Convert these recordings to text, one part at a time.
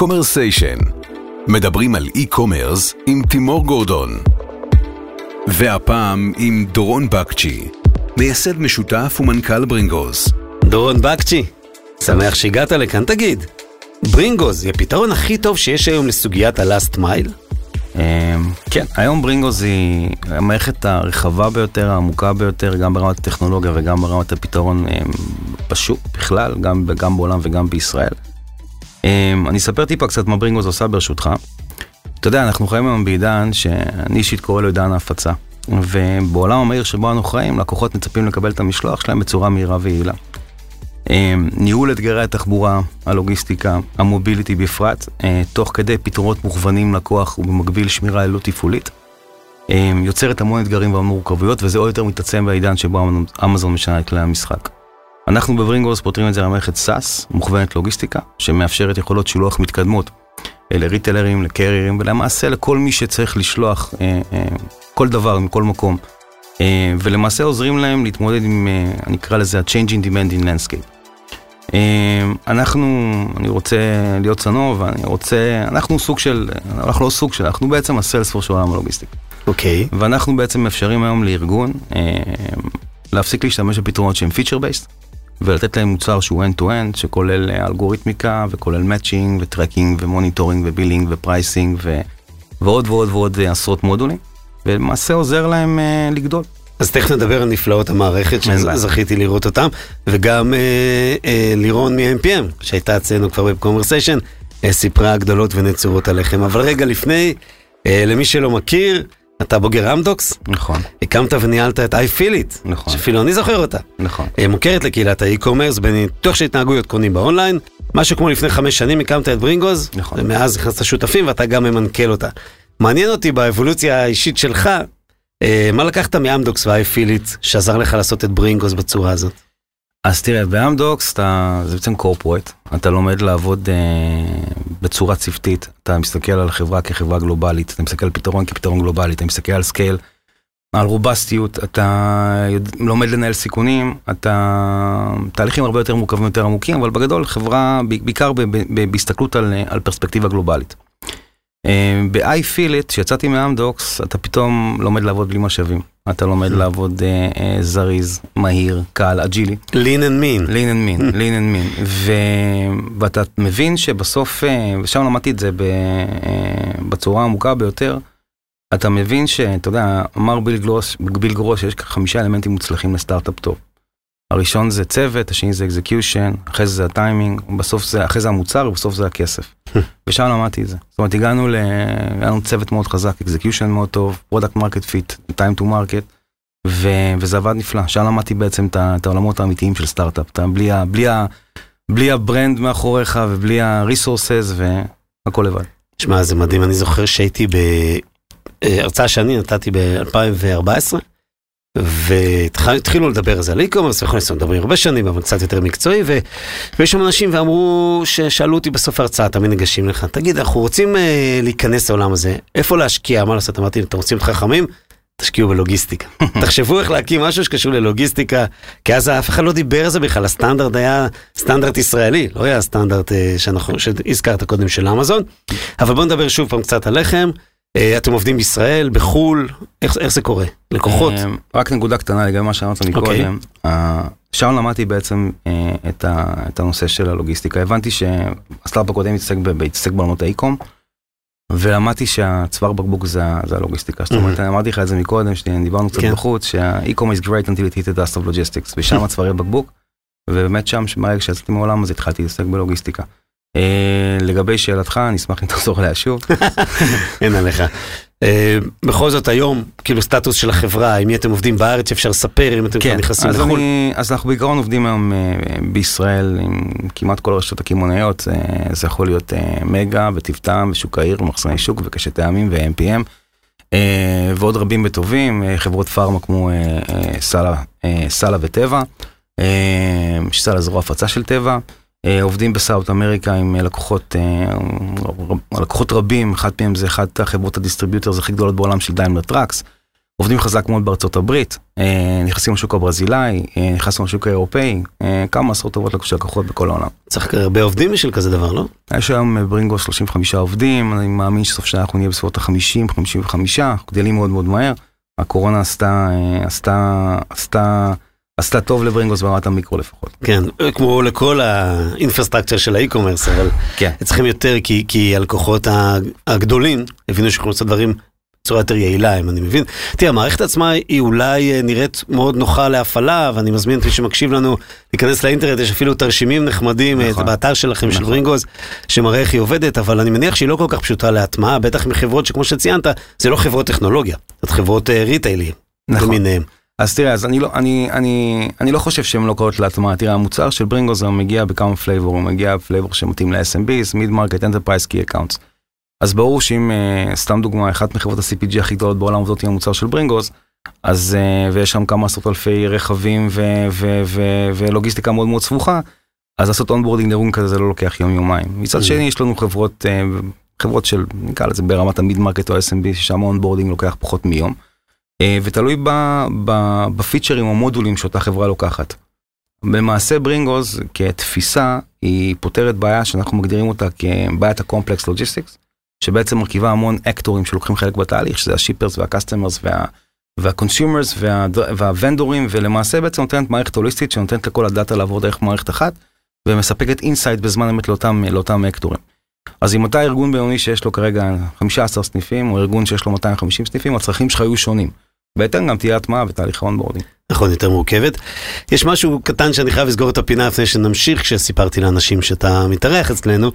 קומרסיישן. מדברים על e-commerce עם תימור גורדון. והפעם עם דורון בקצ'י, מייסד משותף ומנכ"ל ברינגוז. דורון בקצ'י, שמח שהגעת לכאן, תגיד, ברינגוז היא הפתרון הכי טוב שיש היום לסוגיית mile? אמ, כן, היום ברינגוז היא המערכת הרחבה ביותר, העמוקה ביותר, גם ברמת הטכנולוגיה וגם ברמת הפתרון אמ, בשוק בכלל, גם, גם בעולם וגם בישראל. אמ, אני אספר טיפה קצת מה ברינגוז עושה ברשותך. אתה יודע, אנחנו חיים היום בעידן שאני אישית קורא לו עידן ההפצה. ובעולם המהיר שבו אנו חיים, לקוחות מצפים לקבל את המשלוח שלהם בצורה מהירה ויעילה. ניהול אתגרי התחבורה, הלוגיסטיקה, המוביליטי בפרט, אה, תוך כדי פתרונות מוכוונים לקוח ובמקביל שמירה ללא תפעולית, יוצרת המון אתגרים ומורכבויות וזה עוד יותר מתעצם בעידן שבו אמזון משנה את כלי המשחק. אנחנו בברינגוס פותרים את זה למערכת SaaS, מוכוונת לוגיסטיקה, שמאפשרת יכולות שילוח מתקדמות לריטלרים, לקריירים ולמעשה לכל מי שצריך לשלוח אה, אה, כל דבר מכל מקום. ולמעשה עוזרים להם להתמודד עם, אני אקרא לזה ה-Changing Demanding Landscape. אנחנו, אני רוצה להיות צנוע ואני רוצה, אנחנו סוג של, אנחנו לא סוג של, אנחנו בעצם הסיילספור של עולם הלוגיסטיקה. אוקיי. Okay. ואנחנו בעצם מאפשרים היום לארגון להפסיק להשתמש בפתרונות שהם feature based ולתת להם מוצר שהוא end-to-end שכולל אלגוריתמיקה וכולל matching ו tracking ו monitoring ו billing ו pricing ועוד ועוד ועוד עשרות מודולים ולמעשה עוזר להם לגדול. אז תכף נדבר על נפלאות המערכת שזכיתי לראות אותם, וגם אה, אה, לירון מ-MPM, שהייתה אצלנו כבר בקומרסיישן, אה, סיפרה גדולות ונצורות עליכם. אבל רגע לפני, אה, למי שלא מכיר, אתה בוגר אמדוקס. נכון. הקמת וניהלת את I feel it. נכון. שאפילו אני זוכר אותה. נכון. אה, מוכרת לקהילת האי-קומרס בניתוח של התנהגויות קונים באונליין. משהו כמו לפני חמש שנים הקמת את ברינגוז, נכון. ומאז נכנסת שותפים ואתה גם ממנכ"ל אותה. מעניין אותי באבולוציה האישית שלך, Uh, מה לקחת מאמדוקס והאפיליט שעזר לך לעשות את ברינגוס בצורה הזאת? אז תראה, באמדוקס אתה, זה בעצם corporate, אתה לומד לעבוד uh, בצורה צוותית, אתה מסתכל על החברה כחברה גלובלית, אתה מסתכל על פתרון כפתרון גלובלי, אתה מסתכל על scale, על רובסטיות, אתה לומד לנהל סיכונים, אתה תהליכים הרבה יותר מורכבים יותר עמוקים, אבל בגדול חברה, בעיקר בהסתכלות על, על פרספקטיבה גלובלית. ב-I feel it, שיצאתי מאמדוקס, אתה פתאום לומד לעבוד בלי משאבים. אתה לומד לעבוד uh, uh, זריז, מהיר, קל, אג'ילי. lean and mean. lean and mean, lean and mean. ואתה מבין שבסוף, ושם למדתי את זה בצורה העמוקה ביותר, אתה מבין שאתה יודע, אמר ביל גרוס, ביל גרוס שיש חמישה אלמנטים מוצלחים לסטארט-אפ טוב. הראשון זה צוות, השני זה execution, אחרי זה זה הטיימינג, בסוף זה, אחרי זה המוצר ובסוף זה הכסף. ושם למדתי את זה. זאת אומרת, הגענו ל... היה לנו צוות מאוד חזק, execution מאוד טוב, product market fit, time to market, וזה עבד נפלא. שם למדתי בעצם את העולמות האמיתיים של סטארט-אפ, בלי, ה... בלי, ה... בלי ה brand מאחוריך ובלי ה resources והכל לבד. שמע, זה מדהים, אני זוכר שהייתי בהרצאה שאני נתתי ב-2014. והתחילו לדבר על זה על e-commerce, אנחנו מדברים הרבה שנים, אבל קצת יותר מקצועי. ויש שם אנשים ואמרו, ששאלו אותי בסוף ההרצאה, תמיד ניגשים לך, תגיד, אנחנו רוצים אה, להיכנס לעולם הזה, איפה להשקיע, מה לעשות, אמרתי, אתם רוצים להיות חכמים? תשקיעו בלוגיסטיקה. תחשבו איך להקים משהו שקשור ללוגיסטיקה, כי אז אף אחד לא דיבר על זה בכלל, הסטנדרט היה סטנדרט ישראלי, לא היה סטנדרט אה, שאנחנו, שהזכרת קודם של אמזון. אבל בואו נדבר שוב פעם קצת עליכם. Uh, אתם עובדים בישראל, בחו"ל, איך, איך זה קורה? לקוחות? Uh, רק נקודה קטנה לגבי מה שאמרת מקודם. Okay. Uh, שם למדתי בעצם את, ה, את הנושא של הלוגיסטיקה. הבנתי שהסטארט-אפ הקודם התעסק בעולמות האי-קום, ולמדתי שהצוואר בקבוק זה, זה הלוגיסטיקה. זאת אומרת, אמרתי לך את זה מקודם, שדיברנו קצת כן. בחוץ, שה-e-com is great until it hit the dust of logistics, ושם הצווארי בקבוק, ובאמת שם, מהרגע שיצאתי מעולם הזה התחלתי להתעסק בלוגיסטיקה. Uh, לגבי שאלתך, אני אשמח אם תחזור עליה שוב. אין עליך. Uh, בכל זאת היום, כאילו סטטוס של החברה, עם מי אתם עובדים בארץ, שאפשר לספר אם אתם כן, כבר נכנסים אז לחו"ל. אז אנחנו בעיקרון עובדים היום uh, בישראל עם כמעט כל הרשתות הקמעונאיות, זה יכול להיות מגה וטיב טעם ושוק העיר ומחסני שוק וקשת טעמים ו-AM:PM. Uh, ועוד רבים וטובים, uh, חברות פארמה כמו uh, uh, uh, סלא וטבע, uh, שסלא זרוע הפצה של טבע. עובדים ב South America עם לקוחות, לקוחות רבים, אחד מהם זה אחת החברות ה distributors הכי גדולות בעולם של דיימלר טראקס. עובדים חזק מאוד בארצות הברית, אה, נכנסים לשוק הברזילאי, אה, נכנסים לשוק האירופאי, אה, כמה עשרות טובות של לקוחות בכל העולם. צריך הרבה עובדים בשביל כזה דבר, לא? יש היום ברינגו 35 עובדים, אני מאמין שסוף שנה אנחנו נהיה בסביבות ה-50, 55, אנחנו גדלים מאוד מאוד מהר. הקורונה עשתה, עשתה, עשתה, עשתה טוב לברינגוס ברמת המיקרו לפחות. כן, כמו לכל האינפרסטרקציה של האי-קומרס, אבל כן. צריכים יותר כי, כי הלקוחות הגדולים הבינו שיכולים לעשות דברים בצורה יותר יעילה, אם אני מבין. תראה, המערכת עצמה היא אולי אה, נראית מאוד נוחה להפעלה, ואני מזמין את מי שמקשיב לנו להיכנס לאינטרנט, יש אפילו תרשימים נחמדים אה, נכון. באתר שלכם, נכון. של ברינגוז, שמראה איך היא עובדת, אבל אני מניח שהיא לא כל כך פשוטה להטמעה, בטח מחברות שכמו שציינת, זה לא חברות טכנולוגיה, זאת חברות אה, ריטיילים, נכון. למיניהם. אז תראה, אז אני לא, אני, אני, אני לא חושב שהן לא קשות להטמעה. תראה, המוצר של ברינגוז מגיע בכמה flavor, הוא מגיע flavor שמתאים ל-SMBs, mid market, enterprise, key accounts. אז ברור שאם, uh, סתם דוגמה, אחת מחברות ה-CPG הכי גדולות בעולם עובדות עם המוצר של ברינגוז, אז, uh, ויש שם כמה עשרות אלפי רכבים ו- ו- ו- ולוגיסטיקה מאוד מאוד סבוכה, אז לעשות onboarding לארגון כזה זה לא לוקח יום יומיים. מצד mm. שני יש לנו חברות, uh, חברות של, נקרא לזה ברמת ה mid market או SMB, ששם onboarding לוקח פחות מיום. Uh, ותלוי בפיצ'רים או מודולים שאותה חברה לוקחת. למעשה ברינגוז כתפיסה היא פותרת בעיה שאנחנו מגדירים אותה כבעיית ה complex logistics. שבעצם מרכיבה המון אקטורים שלוקחים חלק בתהליך, שזה ה shippers וה customers וה... וה consumers וה, והוונדורים, ולמעשה בעצם נותנת מערכת הוליסטית שנותנת לכל הדאטה לעבור דרך מערכת אחת, ומספקת insight בזמן אמת לאותם, לאותם אקטורים. אז אם אתה ארגון בינוני שיש לו כרגע 15 סניפים, או ארגון שיש לו 250 סניפים, הצרכים שלך יהיו שונים. בהתאם גם תהיה הטמעה ותהליך ה onboarding. נכון, יותר מורכבת. יש משהו קטן שאני חייב לסגור את הפינה לפני שנמשיך, כשסיפרתי לאנשים שאתה מתארח אצלנו,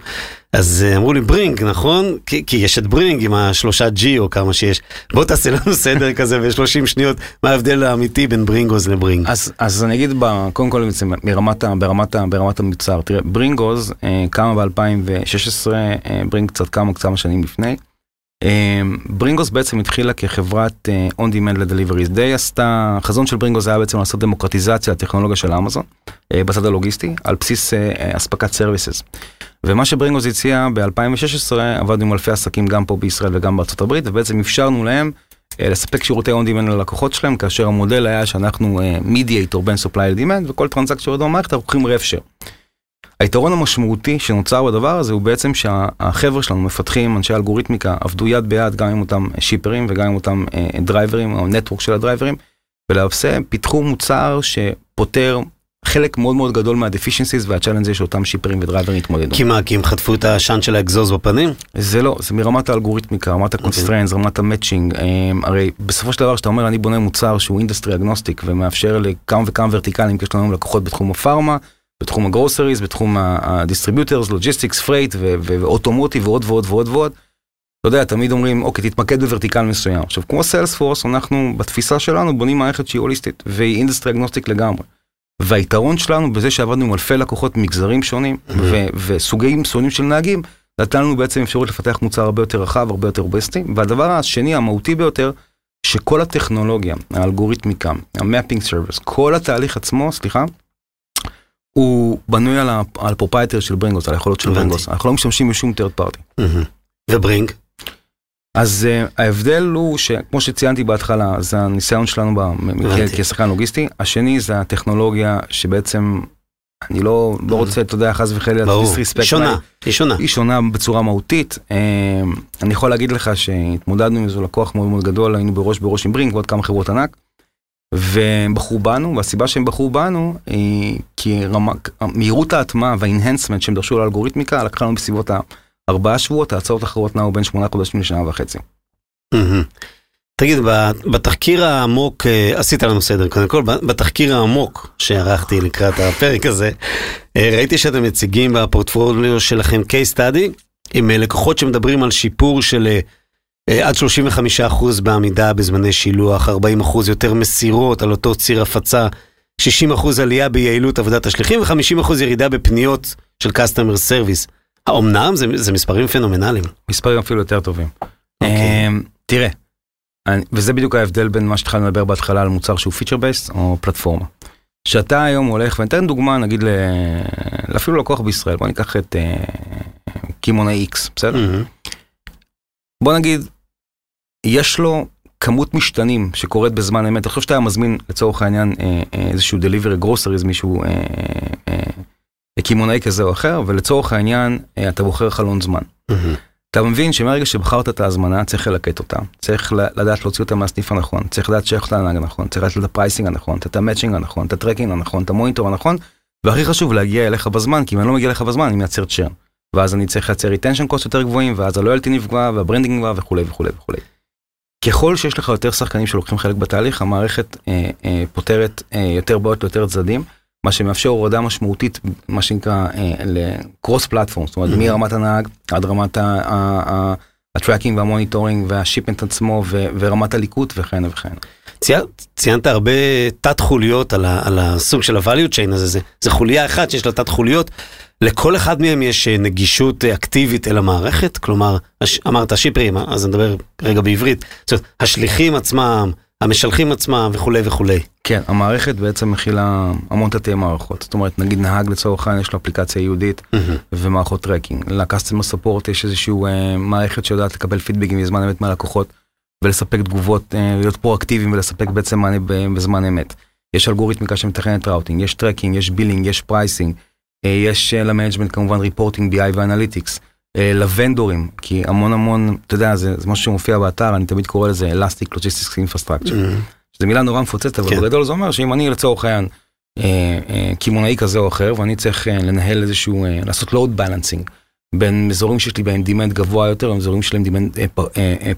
אז אה, אמרו לי ברינג, נכון? כי, כי יש את ברינג עם השלושה G או כמה שיש. בוא תעשה לנו סדר כזה ב-30 שניות, מה ההבדל האמיתי בין ברינגוז לברינג. אז, אז אני אגיד, ב, קודם כל מרמת, ברמת, ברמת המוצר, תראה, ברינגוז אה, קמה ב-2016, אה, ברינג קצת כמה כמה שנים לפני. אמ, ברינגוס בעצם התחילה כחברת אה, on demand ל deliveries, די עשתה, החזון של ברינגוס היה בעצם לעשות דמוקרטיזציה לטכנולוגיה של אמזון, אה, בצד הלוגיסטי, על בסיס אה, אספקת services. ומה שברינגוס הציע ב-2016, עבדנו עם אלפי עסקים גם פה בישראל וגם בארצות הברית, ובעצם אפשרנו להם לספק שירותי on demand ללקוחות שלהם, כאשר המודל היה שאנחנו mediator בין supply ל-demand, וכל טרנזקציה במערכת אנחנו לוקחים rev share. היתרון המשמעותי שנוצר בדבר הזה הוא בעצם שהחבר'ה שלנו מפתחים, אנשי אלגוריתמיקה, עבדו יד ביד גם עם אותם שיפרים וגם עם אותם אה, דרייברים או network של הדרייברים, ולמעשה פיתחו מוצר שפותר חלק מאוד מאוד גדול מה deficiencies וה challenges שאותם שיפרים ודרייברים התמודדו. כי מה, כי הם חטפו את העשן של האגזוז בפנים? זה לא, זה מרמת האלגוריתמיקה, רמת ה constraints, okay. רמת ה matching. אה, הרי בסופו של דבר, כשאתה אומר אני בונה מוצר שהוא industry agnostic ומאפשר לכמה וכמה ורטיקלים, כי יש לנו לקוחות בתחום הפארמה, בתחום ה groceries, בתחום ה distributors, logistics, freight ו automotive ועוד ועוד ועוד ועוד. אתה יודע, תמיד אומרים, אוקיי, תתמקד בוורטיקל מסוים. עכשיו, כמו סיילספורס, אנחנו בתפיסה שלנו בונים מערכת שהיא הוליסטית, והיא industry agnostic לגמרי. והיתרון שלנו בזה שעבדנו עם אלפי לקוחות ממגזרים שונים, וסוגים שונים של נהגים, נתן לנו בעצם אפשרות לפתח מוצר הרבה יותר רחב, הרבה יותר הוליסטי. והדבר השני, המהותי ביותר, שכל הטכנולוגיה, האלגוריתמיקה, ה mapping service, כל התהליך עצמו, סליחה, הוא בנוי על ה proprietary של ברינגוס, על היכולות של ברינגוס. אנחנו לא משתמשים בשום third party. וברינג? אז uh, ההבדל הוא שכמו שציינתי בהתחלה, זה הניסיון שלנו כשחקן לוגיסטי. השני זה הטכנולוגיה שבעצם, אני לא, לא רוצה, אתה יודע, חס וחלילה, דיסריספקט. היא שונה, היא שונה. היא שונה בצורה מהותית. Uh, אני יכול להגיד לך שהתמודדנו עם איזה לקוח מאוד מאוד גדול, היינו בראש בראש עם ברינג ועוד כמה חברות ענק. והם בחרו בנו, והסיבה שהם בחרו בנו היא כי רמה, מהירות ההטמעה והאינהנסמנט שהם דרשו לאלגוריתמיקה לקחה לנו בסביבות הארבעה שבועות, ההצעות האחרות נעו בין שמונה חודשים לשנה וחצי. תגיד, בתחקיר העמוק, אה, עשית לנו סדר, קודם כל, בתחקיר העמוק שערכתי לקראת הפרק הזה, אה, ראיתי שאתם מציגים בפורטפוליו שלכם case study עם אה, לקוחות שמדברים על שיפור של אה, עד 35% בעמידה בזמני שילוח, 40% יותר מסירות על אותו ציר הפצה, 60% עלייה ביעילות עבודת השליחים ו-50% ירידה בפניות של customer service. האומנם זה, זה מספרים פנומנליים. מספרים אפילו יותר טובים. Okay. אוקיי. Um, תראה, אני, וזה בדיוק ההבדל בין מה שהתחלנו לדבר בהתחלה על מוצר שהוא פיצ'ר בייסט או פלטפורמה. שאתה היום הולך, ואני אתן דוגמה נגיד ל... אפילו לקוח בישראל, בוא ניקח את uh, קימונאי X, בסדר? Mm-hmm. בוא נגיד יש לו כמות משתנים שקורית בזמן אמת, תחשוב שאתה מזמין לצורך העניין אה, אה, איזשהו delivery groceries, מישהו אה, אה, קמעונאי כזה או אחר, ולצורך העניין אה, אתה בוחר חלון זמן. אתה מבין שמרגע שבחרת את ההזמנה צריך ללקט אותה, צריך לדעת להוציא אותה מהסניף הנכון, צריך לדעת לשייך אותה לנהג הנכון, צריך לדעת את ה pricing הנכון, את ה matching הנכון, את ה tracking הנכון, את המוניטור הנכון, והכי חשוב להגיע אליך בזמן, כי אם אני לא מגיע אליך בזמן אני מייצר churn. ואז אני צריך לייצר retention cost יותר גבוהים, ואז ה loyalty נפגע, וה branding נפגע וכולי וכולי וכולי. ככל שיש לך יותר שחקנים שלוקחים חלק בתהליך, המערכת אה, אה, פותרת אה, יותר בעיות ליותר צדדים, מה שמאפשר הורדה משמעותית, מה שנקרא, אה, ל cross-platform, זאת אומרת, mm-hmm. מרמת הנהג עד רמת ה tracking וה monitoring וה shipment עצמו ו- ורמת הליקוט וכהנה וכהנה. ציינת, ציינת הרבה תת חוליות על, ה, על הסוג של ה-value chain הזה, זה, זה חוליה אחת שיש לה תת חוליות, לכל אחד מהם יש אה, נגישות אה, אקטיבית אל המערכת, כלומר, הש, אמרת shippers, אז נדבר רגע בעברית, זאת אומרת, השליחים עצמם, המשלחים עצמם וכולי וכולי. כן, המערכת בעצם מכילה המון תתי מערכות. זאת אומרת, נגיד נהג לצורך העניין יש לו אפליקציה ייעודית mm-hmm. ומערכות tracking. ל customer support יש איזושהי uh, מערכת שיודעת לקבל פידבקים בזמן אמת מהלקוחות ולספק תגובות, uh, להיות פרואקטיביים ולספק בעצם מענה בזמן אמת. יש אלגוריתמיקה שמתכננת routing, יש tracking, יש billing, יש pricing, יש uh, ל management כמובן reporting, BI ו analytics. לוונדורים, כי המון המון, אתה יודע, זה, זה משהו שמופיע באתר, אני תמיד קורא לזה Elastic Logistics Infrastructure. Mm-hmm. שזו מילה נורא מפוצצת, אבל כן. בגדול זה אומר שאם אני לצורך העניין אה, אה, קמעונאי כזה או אחר, ואני צריך אה, לנהל איזשהו, לעשות load balancing בין אזורים שיש לי בהם demand גבוה יותר, ואזורים שלהם demand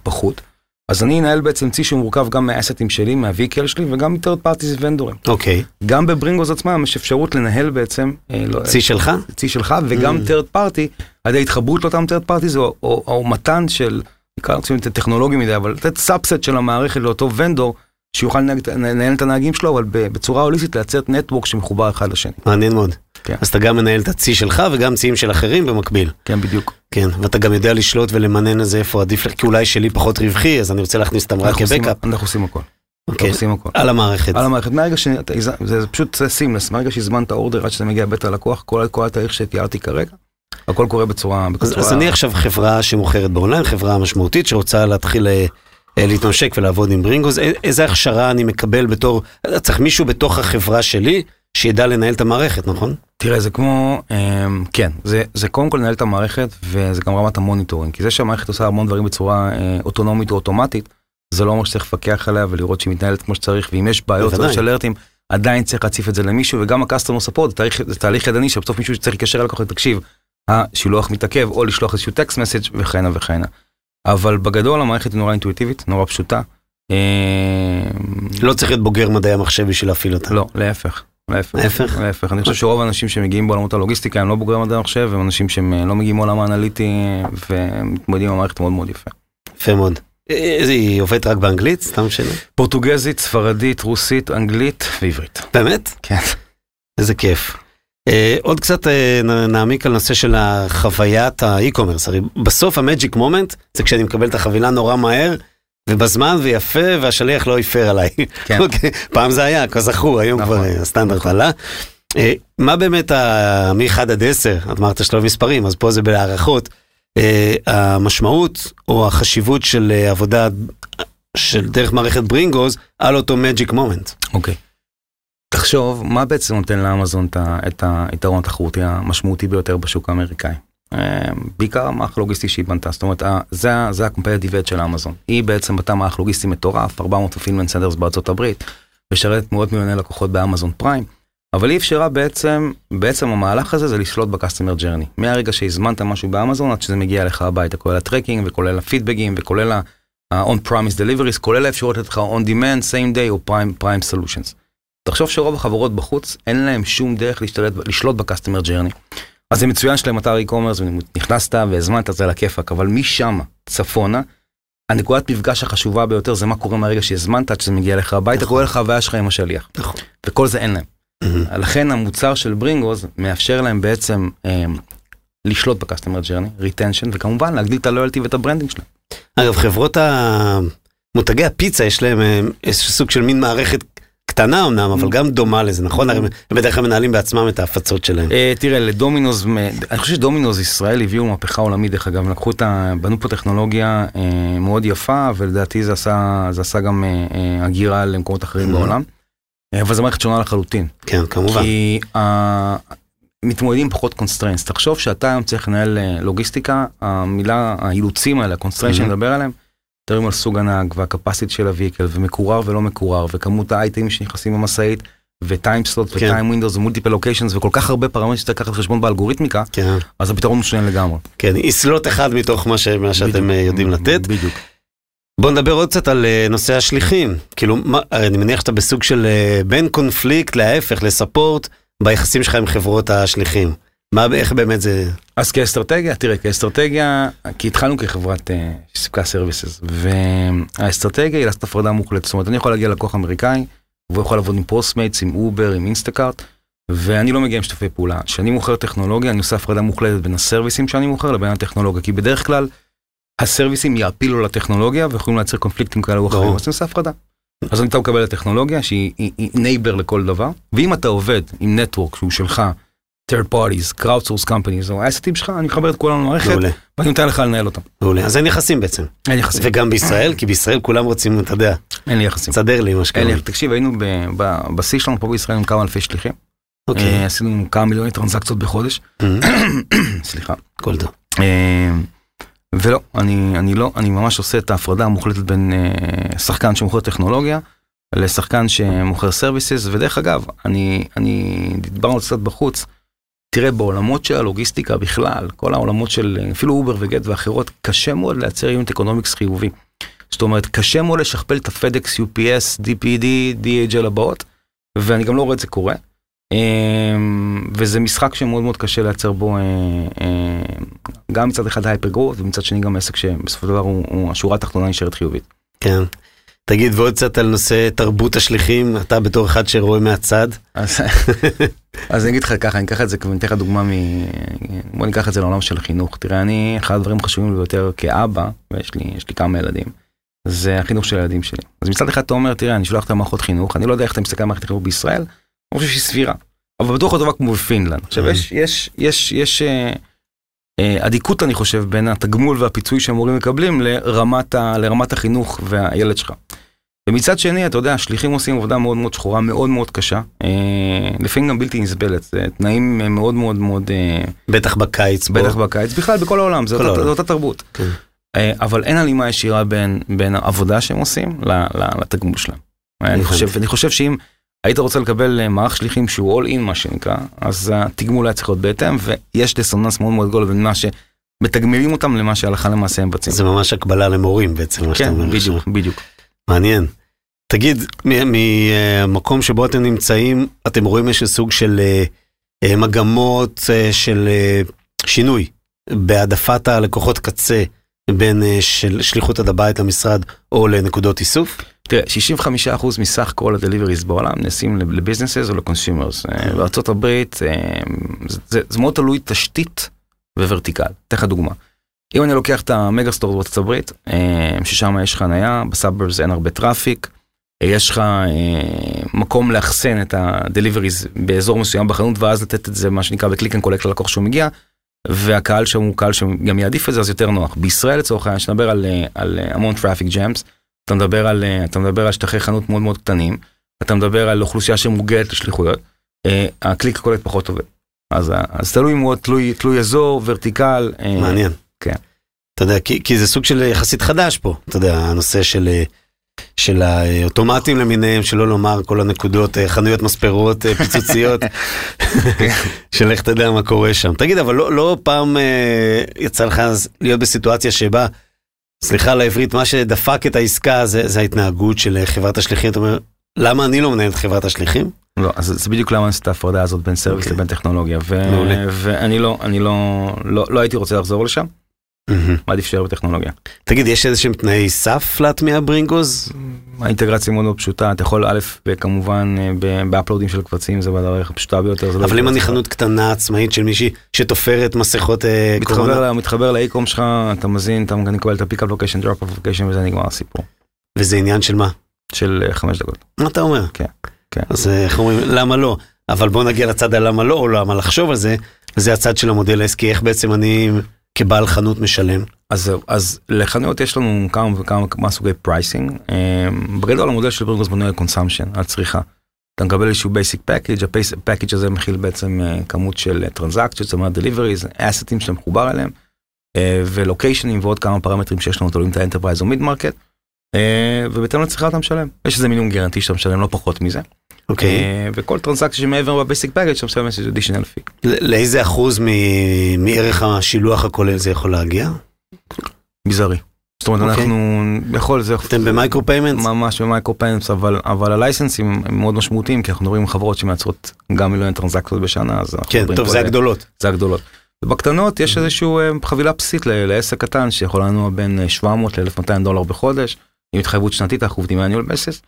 פחות. אז אני אנהל בעצם צי שמורכב גם מהאסטים שלי, מה vehicle שלי וגם מ-third parties ונדורים. אוקיי. גם בברינגוז עצמם יש אפשרות לנהל בעצם... לא, צי שלך? צי שלך וגם mm. third party, על ידי התחברות לאותם third parties או, מתן של, נקרא לזה טכנולוגי מדי, אבל לתת subset של המערכת לאותו vendor. שיוכל לנהל את הנהגים שלו, אבל בצורה הוליסטית לייצר נטוורק שמחובר אחד לשני. מעניין מאוד. כן. אז אתה גם מנהל את הצי שלך וגם ציים של אחרים במקביל. כן, בדיוק. כן, ואתה גם יודע לשלוט ולמנן איזה איפה עדיף, כי אולי שלי פחות רווחי, אז אני רוצה להכניס אותם רק כבקאפ. אנחנו עושים הכל. אוקיי, עושים הכל. על המערכת. על המערכת, מהרגע ש... זה פשוט סימלס, מהרגע שהזמנת אורדר עד שזה מגיע בית הלקוח, כל התהליך שתיארתי כרגע, הכל קורה בצורה... אז אני עכשיו חברה שמוכרת באונליין, חברה משמעותית שרוצה להתחיל אה, אה, להתממשק ולעבוד עם ברינגוז, איזה הכשרה אני מקבל בתור, צריך מישהו בתוך החברה שלי שידע לנהל את המערכת, נכון? תראה, זה כמו, אמ, כן, זה, זה קודם כל לנהל את המערכת, וזה גם רמת ה monitoring, כי זה שהמערכת עושה המון דברים בצורה אה, אוטונומית או אוטומטית, זה לא אומר שצריך לפקח עליה ולראות שהיא מתנהלת כמו שצריך, ואם יש בעיות או יש אלרטים, עדיין צריך להציף את זה למישהו, וגם ה-customer support, זה תהליך, ידני, שבסוף מישהו שצריך להתקשר ללקוח, תקשיב, השילוח מתעכב, או לשלוח איזשהו text message וכהנה וכהנה. אבל בגדול המערכת היא נורא אינטואיטיבית, נורא פשוטה. אה, לא צריך להיות בוגר מדעי המחשב בשביל להפעיל אותה. לא, להפך. להפך, להפך, אני חושב שרוב האנשים שמגיעים בעולמות הלוגיסטיקה הם לא בוגרי מדעי המחשב, הם אנשים שהם אה, לא מגיעים מעולם האנליטי ומתמודדים עם המערכת מאוד מאוד יפה. יפה מאוד. איזה היא עובדת רק באנגלית? סתם שאלה. פורטוגזית, ספרדית, רוסית, אנגלית ועברית. באמת? כן. איזה כיף. Uh, עוד קצת נעמיק על נושא של החוויית ה e-commerce, הרי בסוף ה magic moment זה כשאני מקבל את החבילה נורא מהר ובזמן ויפה והשליח לא יפר עליי. כן. אוקיי, פעם זה היה, כזכור, היום נכון, כבר אה, הסטנדרט נכון. עלה. Uh, מה באמת מ-1 עד 10, אמרת שאתה לא מספרים, אז פה זה בהערכות, uh, המשמעות או החשיבות של עבודה של דרך מערכת ברינגוז על אותו magic moment. אוקיי. תחשוב, מה בעצם נותן לאמזון את היתרון התחרותי המשמעותי ביותר בשוק האמריקאי? אה, בעיקר המערך הלוגיסטי שהיא בנתה, זאת אומרת, זה, זה ה-competitive edge של אמזון. היא בעצם בנתה מערך לוגיסטי מטורף, 400 fulfillment centers בארצות הברית, משרתת מאות מיליוני לקוחות באמזון פריים, אבל היא אפשרה בעצם, בעצם המהלך הזה זה לשלוט ב customer journey. מהרגע שהזמנת משהו באמזון עד שזה מגיע לך הביתה, כולל ה tracking וכולל הפידבקים וכולל ה-on-promise deliveries, כולל האפשרות לתת לך on demand, same day או prime, prime solutions. תחשוב שרוב החברות בחוץ אין להם שום דרך להשתלט, לשלוט ב customer journey. אז זה מצוין שיש להם אתר e-commerce ונכנסת והזמנת זה על הכיפאק, אבל משם צפונה, הנקודת מפגש החשובה ביותר זה מה קורה מהרגע שהזמנת עד שזה מגיע לך הביתה, נכון. כולל חוויה שלך עם השליח. נכון. וכל זה אין להם. Mm-hmm. לכן המוצר של ברינגוז מאפשר להם בעצם אה, לשלוט ב customer journey, retention, וכמובן להגדיל את ה loyalty ואת ה branding שלהם. אגב, חברות ה... מותגי הפיצה יש להם אה, איזשהו סוג של מין מערכת קטנה אמנם, אבל גם דומה לזה, נכון? הרי הם בדרך כלל מנהלים בעצמם את ההפצות שלהם. אה, תראה, לדומינוס, אני חושב שדומינוס ישראל הביאו מהפכה עולמית, דרך אגב, לקחו את ה... בנו פה טכנולוגיה אה, מאוד יפה, ולדעתי זה עשה, זה עשה גם אה, הגירה למקומות אחרים Mhm. בעולם. אבל זו מערכת שונה לחלוטין. כן, כמובן. כי מתמודדים פחות constraints. תחשוב שאתה היום צריך לנהל לוגיסטיקה, המילה, האילוצים האלה, ה constraints Mhm. שאני מדבר עליהם, מדברים על סוג הנהג וה capacity של ה vehicle ומקורר ולא מקורר וכמות האייטמים שנכנסים במשאית ו time slot כן. ו time windows ו multiple locations וכל כך הרבה פרמטרים שאתה לקחת בחשבון באלגוריתמיקה, כן, אז הפתרון הוא שונה לגמרי. כן, slot אחד מתוך מה ש- מה שאתם בדיוק. אה, יודעים לתת. בדיוק. בוא נדבר עוד קצת על אה, נושא השליחים. כאילו, מה- הרי אני מניח שאתה בסוג של אה, בין קונפליקט להפך, ל support, ביחסים שלך עם חברות השליחים. מה, איך באמת זה... אז כאסטרטגיה, תראה, כאסטרטגיה, כי התחלנו כחברת אה, שסיפקה services, והאסטרטגיה היא לעשות הפרדה מוחלטת. זאת אומרת, אני יכול להגיע ללקוח אמריקאי, והוא יכול לעבוד עם פוסטמייטס, עם אובר, עם אינסטקארט, ואני לא מגיע עם שיתופי פעולה. כשאני מוכר טכנולוגיה, אני עושה הפרדה מוחלטת בין הסרוויסים שאני מוכר לבין הטכנולוגיה, כי בדרך כלל הסרוויסים יאפילו לטכנולוגיה ויכולים לייצר קונפליקטים כאלה או אחרים. אז אני עושה הפרדה. אז אני אתה מקבל את הטכנולוגיה שהיא היא- היא enabler לכל דבר, ואם אתה עובד עם network שהוא שלך, third parties, crowdsource companies, או האסטים שלך, אני מחבר את כולם למערכת, ואני נותן לך לנהל אותם. מעולה. אז אין יחסים בעצם. אין יחסים, וגם בישראל, כי בישראל כולם רוצים, אתה יודע, אין לי יחסים. תסדר לי מה שקורה. תקשיב, היינו בשיא שלנו פה בישראל עם כמה אלפי שליחים. אה, אוקיי, עשינו כמה מיליוני טרנזקציות בחודש. אה, סליחה. הכל טוב. אה, ולא, אני, אני לא, אני ממש עושה את ההפרדה המוחלטת בין אה, שחקן שמוכר טכנולוגיה לשחקן שמוכר סרוויסס, ודרך אגב, אני, אני, דיברנו קצת בחוץ, תראה, בעולמות של הלוגיסטיקה בכלל, כל העולמות של אפילו אובר וגט ואחרות, קשה מאוד לייצר unit economics חיובי. זאת אומרת, קשה מאוד לשכפל את הפדקס, UPS, DPD, DHL הבאות, ואני גם לא רואה את זה קורה. אמ, וזה משחק שמאוד מאוד קשה לייצר בו אה, אה, גם מצד אחד hyper growth ומצד שני גם עסק שבסופו של דבר הוא, הוא השורה התחתונה נשארת חיובית. כן. תגיד, ועוד קצת על נושא תרבות השליחים, אתה בתור אחד שרואה מהצד. אז, אז אני אגיד לך ככה, אני אקח את זה, אני אתן לך דוגמה מ... בוא ניקח את זה לעולם של החינוך. תראה, אני, אחד הדברים החשובים ביותר כאבא, ויש לי, יש לי כמה ילדים, זה החינוך של הילדים שלי. אז מצד אחד אתה אומר, תראה, אני שולח את המערכות חינוך, אני לא יודע איך אתה מסתכל על מערכת חינוך בישראל, אני חושב שהיא סבירה. אבל בטוח לא טובה כמו בפינלנד. עכשיו, יש, יש, יש, יש אה, אה, אדיקות, אני חושב, בין התגמול והפיצוי שהמורים מקבלים לרמת, ה, לרמת החינוך והילד שלך. ומצד שני, אתה יודע, השליחים עושים עבודה מאוד מאוד שחורה, מאוד מאוד קשה, אה, לפעמים גם בלתי נסבלת, זה תנאים אה, מאוד מאוד מאוד, אה, בטח בקיץ. בטח בקיץ, בכלל בכל העולם, זה אותה, תרבות. כן. אה, אבל אין הלימה ישירה בין, בין העבודה שהם עושים לתגמול שלהם. אני. חושב, אני חושב שאם היית רוצה לקבל אה, מערך שליחים שהוא all in מה שנקרא, אז התגמול היה צריך להיות בהתאם, ויש דיסוננס מאוד מאוד גדול בין מה שמתגמלים אותם למה שהלכה למעשה הם מבצעים. זה ממש הקבלה למורים בעצם, מה שאתה כן, אומר. עכשיו. בדיוק, בדיוק. מעניין. תגיד, מהמקום שבו אתם נמצאים, אתם רואים איזשהו סוג של אה, אה, מגמות של שינוי בהעדפת הלקוחות קצה בין של שליחות עד הבית למשרד או לנקודות איסוף? תראה, 65% מסך כל ה deliveries בעולם נעשים ל businesses או ל consumers. בארצות הברית אה, זה- זה מאוד תלוי תשתית vertical. אתן לך דוגמה. אם אני לוקח את ה mega store בארצות הברית, אה, ששם יש חנייה, בסאבארבס אין הרבה traffic, אה, יש לך אה, מקום לאחסן את ה deliveries באזור מסוים בחנות ואז לתת את זה מה שנקרא ב click and collect ללקוח שהוא מגיע. והקהל שם הוא קהל שגם יעדיף את זה אז יותר נוח. בישראל לצורך העניין, שנדבר על, אה, על אה, המון traffic jams, אתה מדבר על, אה, אתה מדבר על שטחי חנות מאוד מאוד קטנים, אתה מדבר על אוכלוסייה שמורגלת לשליחויות, אה, ה click and collect פחות עובד. אז, אז תלוי מאוד, תלוי, תלוי אזור, ורטיקל. אה, מעניין. כן. אתה יודע, כי, כי זה סוג של יחסית חדש פה, אתה יודע, הנושא של, של האוטומטים למיניהם, שלא לומר כל הנקודות, חנויות מספרות, פיצוציות, של איך אתה יודע מה קורה שם. תגיד, אבל לא, לא פעם יצא לך להיות בסיטואציה שבה, סליחה על העברית, מה שדפק את העסקה זה, זה ההתנהגות של חברת השליחים, אתה אומר, למה אני לא מנהל את חברת השליחים? לא, אז זה בדיוק למה אני עושה את ההפרדה הזאת בין service אוקיי. לבין טכנולוגיה. ו-. ואני לא, אני לא, לא, לא הייתי רוצה לחזור לשם, מעדיף להישאר בטכנולוגיה. תגיד, יש איזה שהם תנאי סף להטמיע Bringoz? האינטגרציה מאוד מאוד פשוטה, אתה יכול א', כמובן ב uploadים של קבצים זה הדרך הפשוטה ביותר. לא אבל אם אני. חנות קטנה עצמאית של מישהי שתופרת מסכות אה, קורונה, מתחבר, ל e-com שלך, אתה מזין, אתה קורא את ה pickup location, drop location וזה נגמר הסיפור. וזה עניין של מה? של אה, חמש דקות. מה אתה אומר? כן. כן. אז אה, איך אומרים, למה לא? אבל בוא נגיע לצד הלמה לא, או למה לחשוב על זה, וזה הצד של המודל העסקי, איך בעצם אני כבעל חנות משלם. אז אז לחנויות יש לנו כמה וכמה כמה סוגי pricing. בגדול המודל של Bringoz בנוי על consumption, על צריכה. אתה מקבל איזשהו basic package, ה package הזה מכיל בעצם אה, כמות של טרנזקציות, זאת אומרת deliveries, אסטים שאתה מחובר אליהם, אה, ו locationים ועוד כמה פרמטרים שיש לנו, תלויים את ה enterprise או mid market, ובהתאם לצריכה אתה משלם. יש איזה minimum guarantee שאתה משלם, לא פחות מזה. אוקיי. אה, וכל טרנזקציה שמעבר ב basic package שאתה משלם איזה additional fee. ל- לאיזה אחוז מערך השילוח הכולל זה יכול להגיע? מזערי. זאת אומרת אוקיי. אנחנו יכול זה אתם ב micro payments? ממש ב micro payments אבל אבל ה licenseים הם מאוד משמעותיים כי אנחנו עם חברות שמייצרות גם מיליון טרנזקציות בשנה אז כן, טוב, זה הגדולות. זה הגדולות. ובקטנות יש איזשהו אה, חבילה בסיסית ל- לעסק קטן שיכול לנוע בין אה, 700 ל-1200 דולר בחודש עם התחייבות שנתית אנחנו עובדים מאניול בסיס.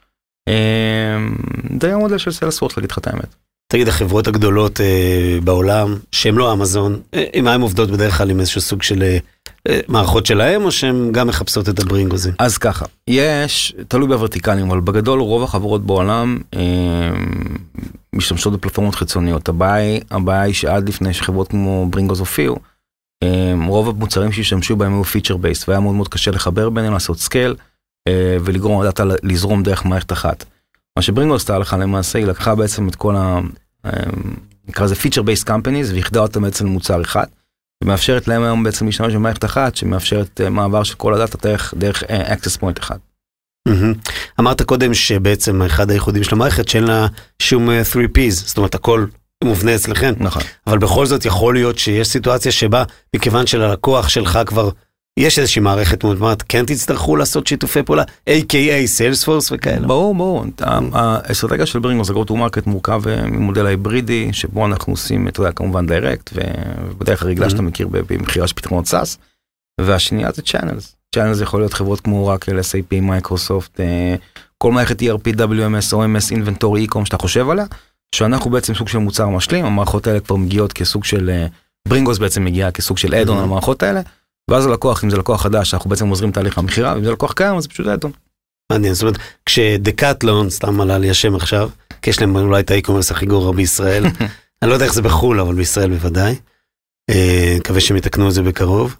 די המודל של סיילספורט להגיד לך את האמת. תגיד, החברות הגדולות אה, בעולם, שהן לא אמזון, אה, עם מה הן עובדות בדרך כלל עם איזשהו סוג של אה, מערכות שלהם, או שהן גם מחפשות את הברינגוזים? אז ככה, יש, תלוי בוורטיקלים, אבל בגדול רוב החברות בעולם אה, משתמשות בפלטפורמות חיצוניות. הבעיה הבעיה היא שעד לפני שחברות כמו Bringoz הופיעו, אה, רוב המוצרים שהשתמשו בהם היו feature base, והיה מאוד מאוד קשה לחבר ביניהם, לעשות scale, ולגרום ל data לזרום דרך מערכת אחת. מה ש Bringoz עשתה לך למעשה, היא לקחה בעצם את כל ה... אה, נקרא לזה feature base companies, ואיחדה אותם בעצם למוצר אחד. ומאפשרת להם היום בעצם להשתמש במערכת אחת שמאפשרת אה, מעבר של כל ה data דרך, דרך אה, access point אחד. מהמם. אמרת קודם שבעצם אחד הייחודים של המערכת שאין לה שום אה, 3Ps, זאת אומרת הכל מובנה אצלכם, נכון. אבל בכל זאת יכול להיות שיש סיטואציה שבה מכיוון שללקוח שלך כבר יש איזושהי מערכת מוטמעת, כן תצטרכו לעשות שיתופי פעולה, A.K.A. Salesforce וכאלה. ברור, ברור. האסטרטגיה של Bringoz go to market מורכב אה, ממודל ההיברידי, שבו אנחנו עושים, אתה יודע, כמובן direct, ובדרך הרגילה שאתה מכיר ב- במכירה של פתרונות SaaS. והשנייה זה channels. channels יכול להיות חברות כמו Oracle, SAP, Microsoft, אה, כל מערכת ERP, WMS, OMS, inventory, e-com שאתה חושב עליה, שאנחנו בעצם סוג של מוצר משלים, המערכות האלה כבר מגיעות כסוג של, אה, Bringoz בעצם מגיע כסוג של add-on המערכות האלה, ואז הלקוח, אם זה לקוח חדש, אנחנו בעצם עוזרים תהליך המכירה, ואם זה לקוח קיים, אז פשוט add-on. מעניין, זאת אומרת, כשדקטלון, סתם עלה לי השם עכשיו, כי יש להם אולי את ה e-commerce הכי גרוע בישראל, אני לא יודע איך זה בחו"ל, אבל בישראל בוודאי. אה, מקווה שהם יתקנו את זה בקרוב.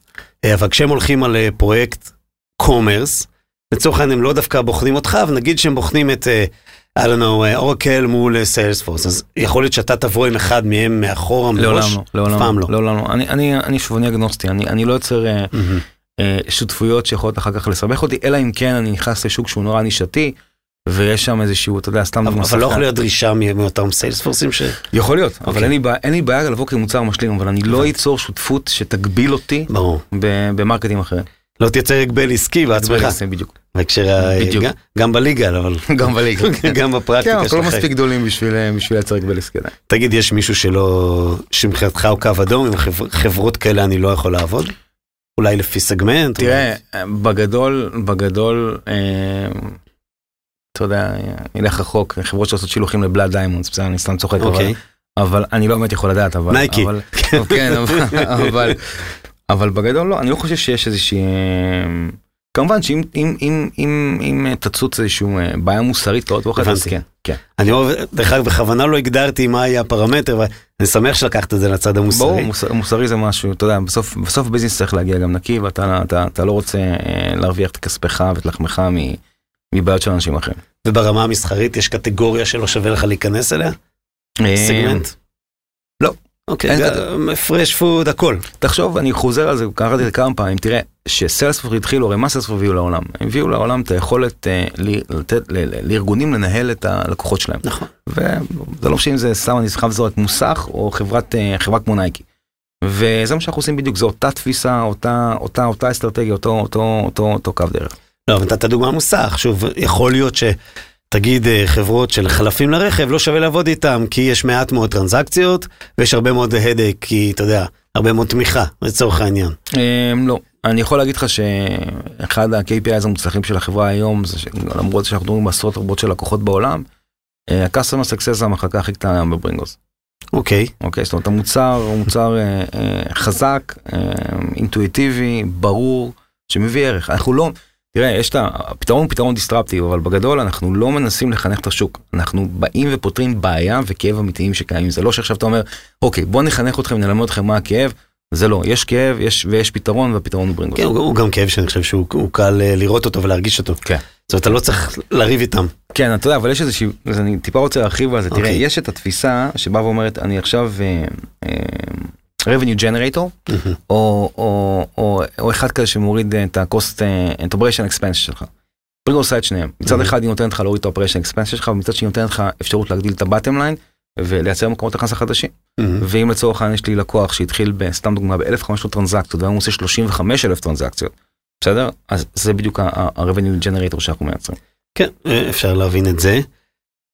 אה, אבל כשהם הולכים על אה, פרויקט commerce, לצורך העניין הם לא דווקא בוחנים אותך, אבל נגיד שהם בוחנים את, I don't know, Oracle מול Salesforce, אז יכול להיות שאתה תבוא עם אחד מהם מאחורה לעולם מראש? לא, לעולם פעם לא. לעולם לא. אני, אני, אני שוב, אני אגנוסטי, אני, אני לא יוצר אה. אה, שותפויות שיכולות אחר כך לסבך אותי, אלא אם כן אני נכנס לשוק שהוא נורא נישתי, ויש שם איזשהו, אתה יודע, סתם דוגמא, אבל לא. יכול להיות דרישה מאותם Salesforceים ש... יכול להיות, אבל אוקיי. אין לי בעיה- לבוא כמוצר משלים, אבל אני לא אצור שותפות שתגביל אותי במרקטים אחרים. לא תייצר הגבל עסקי בעצמך, בדיוק. בהקשר ה... בדיוק. גם- גם בליגה, אבל גם בליגה. גם כן, בפרקטיקה אנחנו לא שלכם. מספיק גדולים בשביל אה, בשביל לייצר הגבל עסקי. תגיד, יש מישהו שלא, שמבחינתך הוא קו אדום, עם חברות כאלה אני לא יכול לעבוד? אולי לפי סגמנט? תראה, בגדול, בגדול, אה, אתה יודע, ילך רחוק, חברות שעושות שילוחים ל blood diamonds, בסדר, אני סתם צוחק, אבל- אוקיי. אבל אני לא באמת יכול לדעת, אבל... Nike. כן, אבל- אבל... בגדול לא, אני לא חושב שיש איזושהי... אה, כמובן שאם אם, אם, אם, אם תצוץ איזושהי אה, בעיה מוסרית או אחרת, אז. כן, כן. אני אוהב, דרך אגב, בכוונה לא הגדרתי מה יהיה הפרמטר, ואני שמח שלקחת את זה לצד ברור, המוסרי. מוסר, מוסרי זה משהו, אתה יודע, בסוף, בסוף business צריך להגיע גם נקי, ואתה אתה, אתה לא רוצה אה, להרוויח את כספך ואת לחמך מ- מבעיות של אנשים אחרים. וברמה המסחרית יש קטגוריה שלא שווה לך להיכנס אליה? סגמנט? אוקיי, אין גם fresh food, הכל. תחשוב, אני חוזר על זה, קראתי את זה כמה פעמים, תראה, ש Salesforce התחילו, הרי מה Salesforce הביאו לעולם? הם הביאו לעולם את היכולת אה, ל- לתת ל- ל- לארגונים לנהל את הלקוחות שלהם. נכון. וזה לא משנה אם זה סתם אני חייב לזרוק מוסך או חברת אה, חברה כמו Nike. וזה מה שאנחנו עושים בדיוק, זו אותה תפיסה, אותה, אותה, אותה אסטרטגיה, אותו, אותו, אותו, אותו קו דרך. לא, אבל נתת דוגמה מוסך, שוב, יכול להיות שתגיד אה, חברות של חלפים לרכב, לא שווה לעבוד איתם, כי יש מעט מאוד טרנזקציות, ויש הרבה מאוד הדק, כי אתה יודע, הרבה מאוד תמיכה, לצורך העניין. אמ, לא, אני יכול להגיד לך שאחד ה-KPIs המוצלחים של החברה היום, זה שלמרות שאנחנו מדברים בעשרות רבות של לקוחות בעולם, אה, ה-customer success זה המחלקה הכי קטנה היום בברינגוס. אוקיי, אוקיי, זאת אומרת המוצר הוא מוצר אה, חזק, אה, אינטואיטיבי, ברור, שמביא ערך. אנחנו לא, תראה, יש את ה... הפתרון הוא פתרון דיסטרפטיב, אבל בגדול אנחנו לא מנסים לחנך את השוק. אנחנו באים ופותרים בעיה וכאב אמיתיים שקיימים. זה לא שעכשיו אתה אומר, אוקיי, בוא נחנך אתכם, נלמד אתכם מה הכאב. זה לא, יש כאב, יש, ויש פתרון, והפתרון הוא ברינגוס. כן, הוא, הוא גם כאב שאני חושב שהוא הוא קל אה, לראות אותו ולהרגיש אותו. כן. זאת אומרת, אתה לא צריך לריב איתם. כן, אתה יודע, אבל יש איזושהי, אז אני טיפה רוצה להרחיב על זה. תראה, אוקיי. יש את התפיסה שבאה ואומרת, אני עכשיו אה, אה, revenue generator, או, או, או, או אחד כזה שמוריד את ה-cost, אה, את operation expense שלך. ברינגוס עושה את שניהם. מצד Mhm. אחד היא נותנת לך להוריד את ה-operation expense שלך, ומצד שני נותנת לך אפשרות להגדיל את ה-bottom line ולייצר מקומות הכנסה חדשים. ואם לצורך העניין יש לי לקוח שהתחיל בסתם דוגמה ב-1500 טרנזקציות והיום הוא עושה 35,000 טרנזקציות, בסדר? אז זה בדיוק ה-revenue generator שאנחנו מייצרים. כן, אה, אפשר להבין את זה.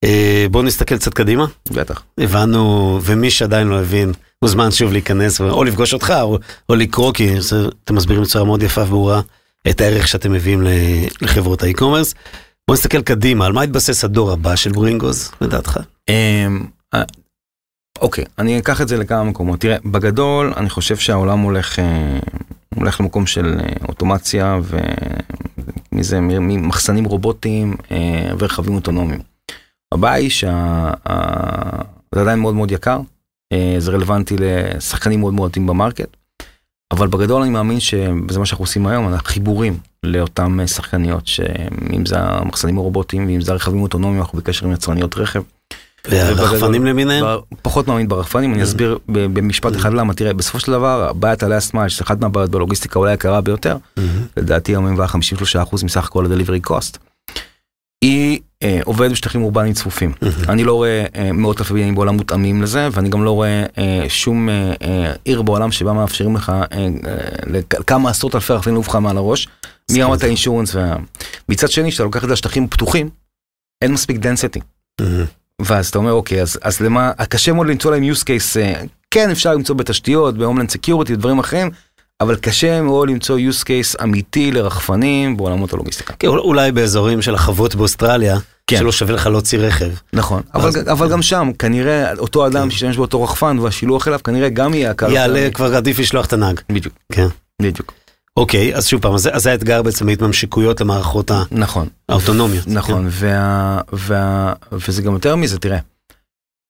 אה, בואו נסתכל קצת קדימה. בטח. הבנו, ומי שעדיין לא הבין, מוזמן שוב להיכנס, או לפגוש אותך, או, או לקרוא, כי זה, אתם מסבירים בצורה מאוד יפה וברורה את הערך שאתם מביאים לחברות האי-קומרס. בואו נסתכל קדימה, על מה התבסס הדור הבא של ברינגוז, לדעתך? אמ, אה, אוקיי, אני אקח את זה לכמה מקומות. תראה, בגדול אני חושב שהעולם הולך, אה, הולך למקום של אה, אוטומציה ומזה, ממחסנים רובוטיים ורכבים אוטונומיים. הבעיה היא שזה עדיין מאוד מאוד יקר, זה רלוונטי לשחקנים מאוד מאוד עטים במרקט, אבל בגדול אני מאמין שזה מה שאנחנו עושים היום, אנחנו חיבורים לאותם אה, שחקניות, שאם זה המחסנים הרובוטיים ואם זה הרכבים האוטונומיים, אנחנו בקשר עם יצרניות רכב. והרחפנים למיניהם? פחות מאמין ברחפנים, אני אסביר ב- במשפט אחד למה, תראה, בסופו של דבר, בעיית mile, שזה אחת מהבעיות בלוגיסטיקה אולי הקרה ביותר, מהמם. לדעתי היום היא 53% מסך כל ה-delivery cost, היא אה, עובדת בשטחים אורבניים צפופים. אני לא רואה אה, מאות אלפי בניינים בעולם מותאמים לזה, ואני גם לא רואה אה, שום אה, אה, עיר בעולם שבה מאפשרים לך אה, אה, לכמה עשרות אלפי רחפנים לעוף לך מעל הראש, מרמת ה insurance וה... מצד שני, כשאתה לוקח את זה לשטחים פתוחים, אין מספיק. מהמם. ואז אתה אומר אוקיי אז אז למה קשה מאוד למצוא להם use case אה, כן אפשר למצוא בתשתיות ב homeland security ודברים אחרים אבל קשה מאוד למצוא use case אמיתי לרחפנים בעולמות הלוגיסטיקה. כן, אול- אולי באזורים של החוות באוסטרליה, כן. שלא שווה לך להוציא רכב. נכון אז- אבל אבל גם שם כנראה אותו אדם שישתמש באותו רחפן והשילוח אליו כנראה גם יהיה יקר. יעלה. כבר עדיף לשלוח את הנהג. בדיוק. כן. בדיוק. אוקיי, אז שוב פעם, אז זה- אז זה האתגר בעצם בהתממשקויות למערכות נכון. האוטונומיות. נכון, וה, וה, וזה גם יותר מזה, תראה,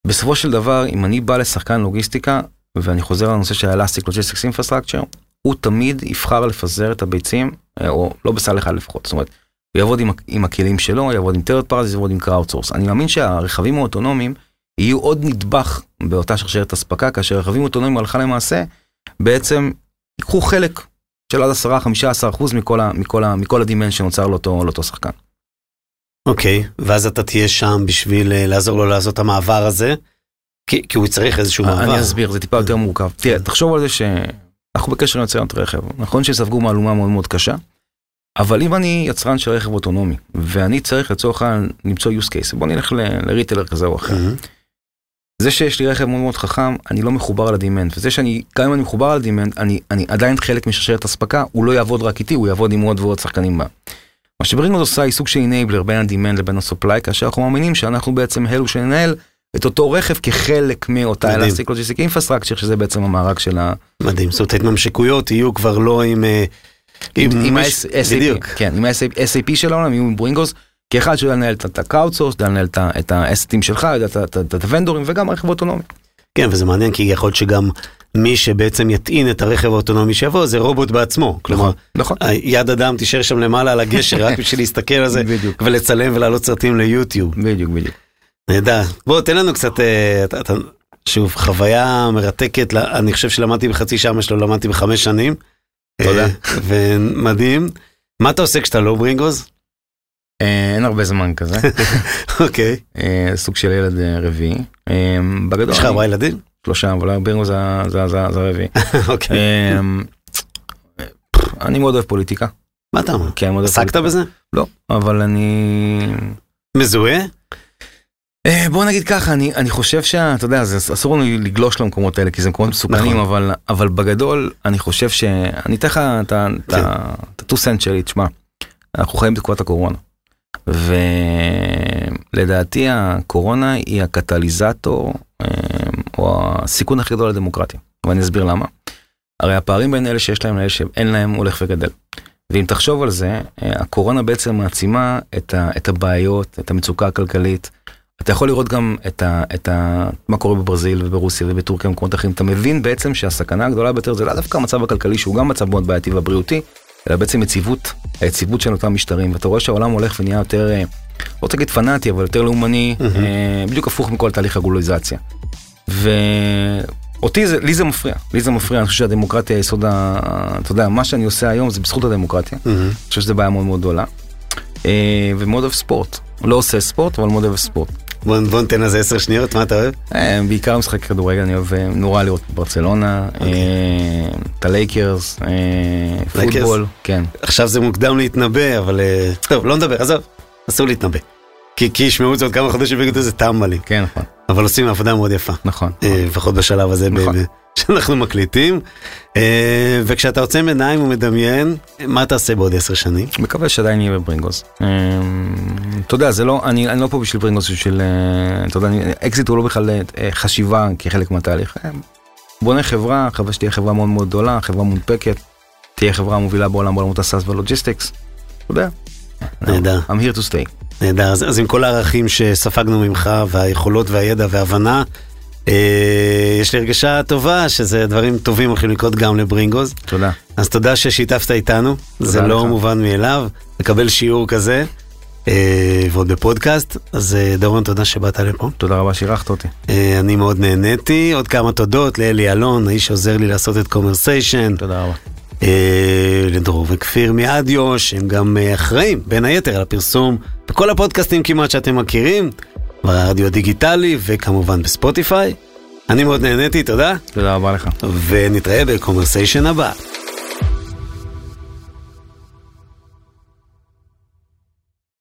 בסופו של דבר, אם אני בא לשחקן לוגיסטיקה, ואני חוזר לנושא של elastic logistics infrastructure, הוא תמיד יבחר לפזר את הביצים, אה, או לא בסל אחד לפחות, זאת אומרת, הוא יעבוד עם, עם הכלים שלו, יעבוד עם third parties, יעבוד עם crowd source. אני מאמין שהרכבים האוטונומיים יהיו עוד נדבך באותה שרשרת אספקה, כאשר רכבים אוטונומיים הלכה למעשה, בעצם ייקחו חלק של עד 10-15% אחוז מכל, ה, מכל, ה, מכל ה demand שנוצר לאותו, לאותו שחקן. אוקיי, ואז אתה תהיה שם בשביל אה, לעזור לו לעשות את המעבר הזה, כי כי הוא צריך איזשהו מעבר. אני אסביר, זה טיפה יותר מורכב. תראה, תחשוב על זה שאנחנו בקשר עם יצרנות רכב. נכון שספגו מהלומה מאוד מאוד קשה, אבל אם אני יצרן של רכב אוטונומי, ואני צריך לצורך העניין למצוא use case, בוא נלך לריטלר כזה או אחר. מהמם. זה שיש לי רכב מאוד מאוד חכם, אני לא מחובר לדימנט, וזה שאני, גם אם אני מחובר לדימנט, אני, אני עדיין חלק משרשרת אספקה, הוא לא יעבוד רק איתי, הוא יעבוד עם עוד ועוד שחקנים בה. מה שברינגוד עושה היא סוג של אינבלר בין הדימנט לבין הסופליי, כאשר אנחנו מאמינים שאנחנו בעצם אלו שננהל את אותו רכב כחלק מאותה. elastic logistic infrastructure, שזה בעצם המארג של ה... מדהים, זאת אומרת ההתממשקויות יהיו כבר לא עם... אה, עם ה-SAP, בדיוק. כן, עם ה-SAP של העולם, עם ברינגוס, כאחד שיודע לנהל את ה-crowd source, יודע לנהל את ה- את ה- STים שלך, יודע את הוונדורים וגם רכב אוטונומי. כן, וזה מעניין כי יכול להיות שגם מי שבעצם יטעין את הרכב האוטונומי שיבוא זה רובוט בעצמו. כלומר, נכון. יד אדם תישאר שם למעלה על הגשר רק בשביל להסתכל על זה בדיוק. ולצלם ולהעלות סרטים ליוטיוב. בדיוק, בדיוק. נהדר. בוא, תן לנו קצת, אה, אתה- אתה- שוב, חוויה מרתקת, אני חושב שלמדתי בחצי שעה, מה שלא למדתי בחמש שנים. תודה. אה, ומדהים. מה אתה עושה כשאתה לא ברינגוז? אה, אין הרבה זמן כזה, אוקיי. אה, סוג של ילד רביעי. בגדול, יש לך ארבעה ילדים? שלושה, אבל בירמו זה הרביעי. אוקיי. אני מאוד אוהב פוליטיקה. מה אתה אומר? כן, מאוד אוהב עסקת פוליטיקה. בזה? לא, אבל אני... מזוהה? אה, בוא נגיד ככה, אני, אני חושב שאתה יודע, זה אסור לנו לגלוש למקומות האלה, כי זה מקומות מסוכנים, נכון. אבל, אבל בגדול, אני חושב ש... אני אתן לך את ה- את כן. ה- את ה-2 סנט שלי, תשמע, אנחנו חיים בתקופת הקורונה. ולדעתי הקורונה היא הקטליזטור, אה, או הסיכון הכי גדול לדמוקרטיה, ואני אסביר למה. הרי הפערים בין אלה שיש להם לאלה שאין להם הולך וגדל. ואם תחשוב על זה, אה, הקורונה בעצם מעצימה את, ה, את הבעיות, את המצוקה הכלכלית. אתה יכול לראות גם את, ה, את ה, מה קורה בברזיל וברוסיה ובטורקיה ובמקומות אחרים. אתה מבין בעצם שהסכנה הגדולה ביותר זה לא דווקא המצב הכלכלי, שהוא גם מצב מאוד בעייתי והבריאותי, אלא בעצם יציבות, היציבות של אותם משטרים. ואתה רואה שהעולם הולך ונהיה יותר, אה, לא רוצה להגיד פנאטי, אבל יותר לאומני, mm-hmm. בדיוק הפוך מכל תהליך הגלובליזציה. ואותי זה, לי זה מפריע, לי זה מפריע, אני חושב שהדמוקרטיה היסוד ה... אתה יודע, מה שאני עושה היום זה בזכות הדמוקרטיה. Mm-hmm. אני חושב שזו בעיה מאוד מאוד גדולה. אה, ומאוד אוהב ספורט. לא עושה ספורט, אבל מאוד אוהב ספורט. בוא, בוא ניתן לזה עשר שניות, מה אתה אוהב? אה, בעיקר משחק כדורגל, אני אוהב נורא לראות ברצלונה. אוקיי. את הלייקרס, פוטבול, כן. עכשיו זה מוקדם להתנבא, אבל טוב, לא נדבר, עזוב, אסור להתנבא. כי, כי ישמעו את זה עוד כמה חודשים ויגידו זה טמבלים. כן, נכון. אבל עושים עבודה מאוד יפה. נכון. לפחות בשלב הזה נכון. שאנחנו מקליטים. וכשאתה עוצם עיניים ומדמיין, מה תעשה בעוד עשר שנים? מקווה שעדיין יהיה בברינגוז. אתה יודע, זה לא, אני, אני לא פה בשביל ברינגוז, בשביל, אתה יודע, אקזיט הוא לא בכלל חשיבה כחלק מהתהליך. בונה חברה, חברה שתהיה חברה מאוד מאוד גדולה, חברה מונפקת, תהיה חברה מובילה בעולם בעולמות ה SaaS וה logistics. אתה יודע. נהדר. I'm here to stay. נהדר, אז, אז עם כל הערכים שספגנו ממך, והיכולות והידע וההבנה, אה, יש לי הרגשה טובה שזה דברים טובים הולכים לקרות גם לברינגוז. תודה. אז תודה ששיתפת איתנו, זה לך. לא מובן מאליו, לקבל שיעור כזה, אה, ועוד בפודקאסט, אז אה, דורון, תודה שבאת לפה. תודה רבה שאירחת אותי. אה, אני מאוד נהניתי, עוד כמה תודות לאלי אלון, האיש שעוזר לי לעשות את קומרסיישן. תודה רבה. אה, לדרור וכפיר מאודיו, שהם גם אה, אחראים, בין היתר, על הפרסום בכל הפודקאסטים כמעט שאתם מכירים, ברדיו הדיגיטלי וכמובן בספוטיפיי. אני מאוד נהניתי, תודה. תודה רבה לך. ונתראה בקומרסיישן הבא.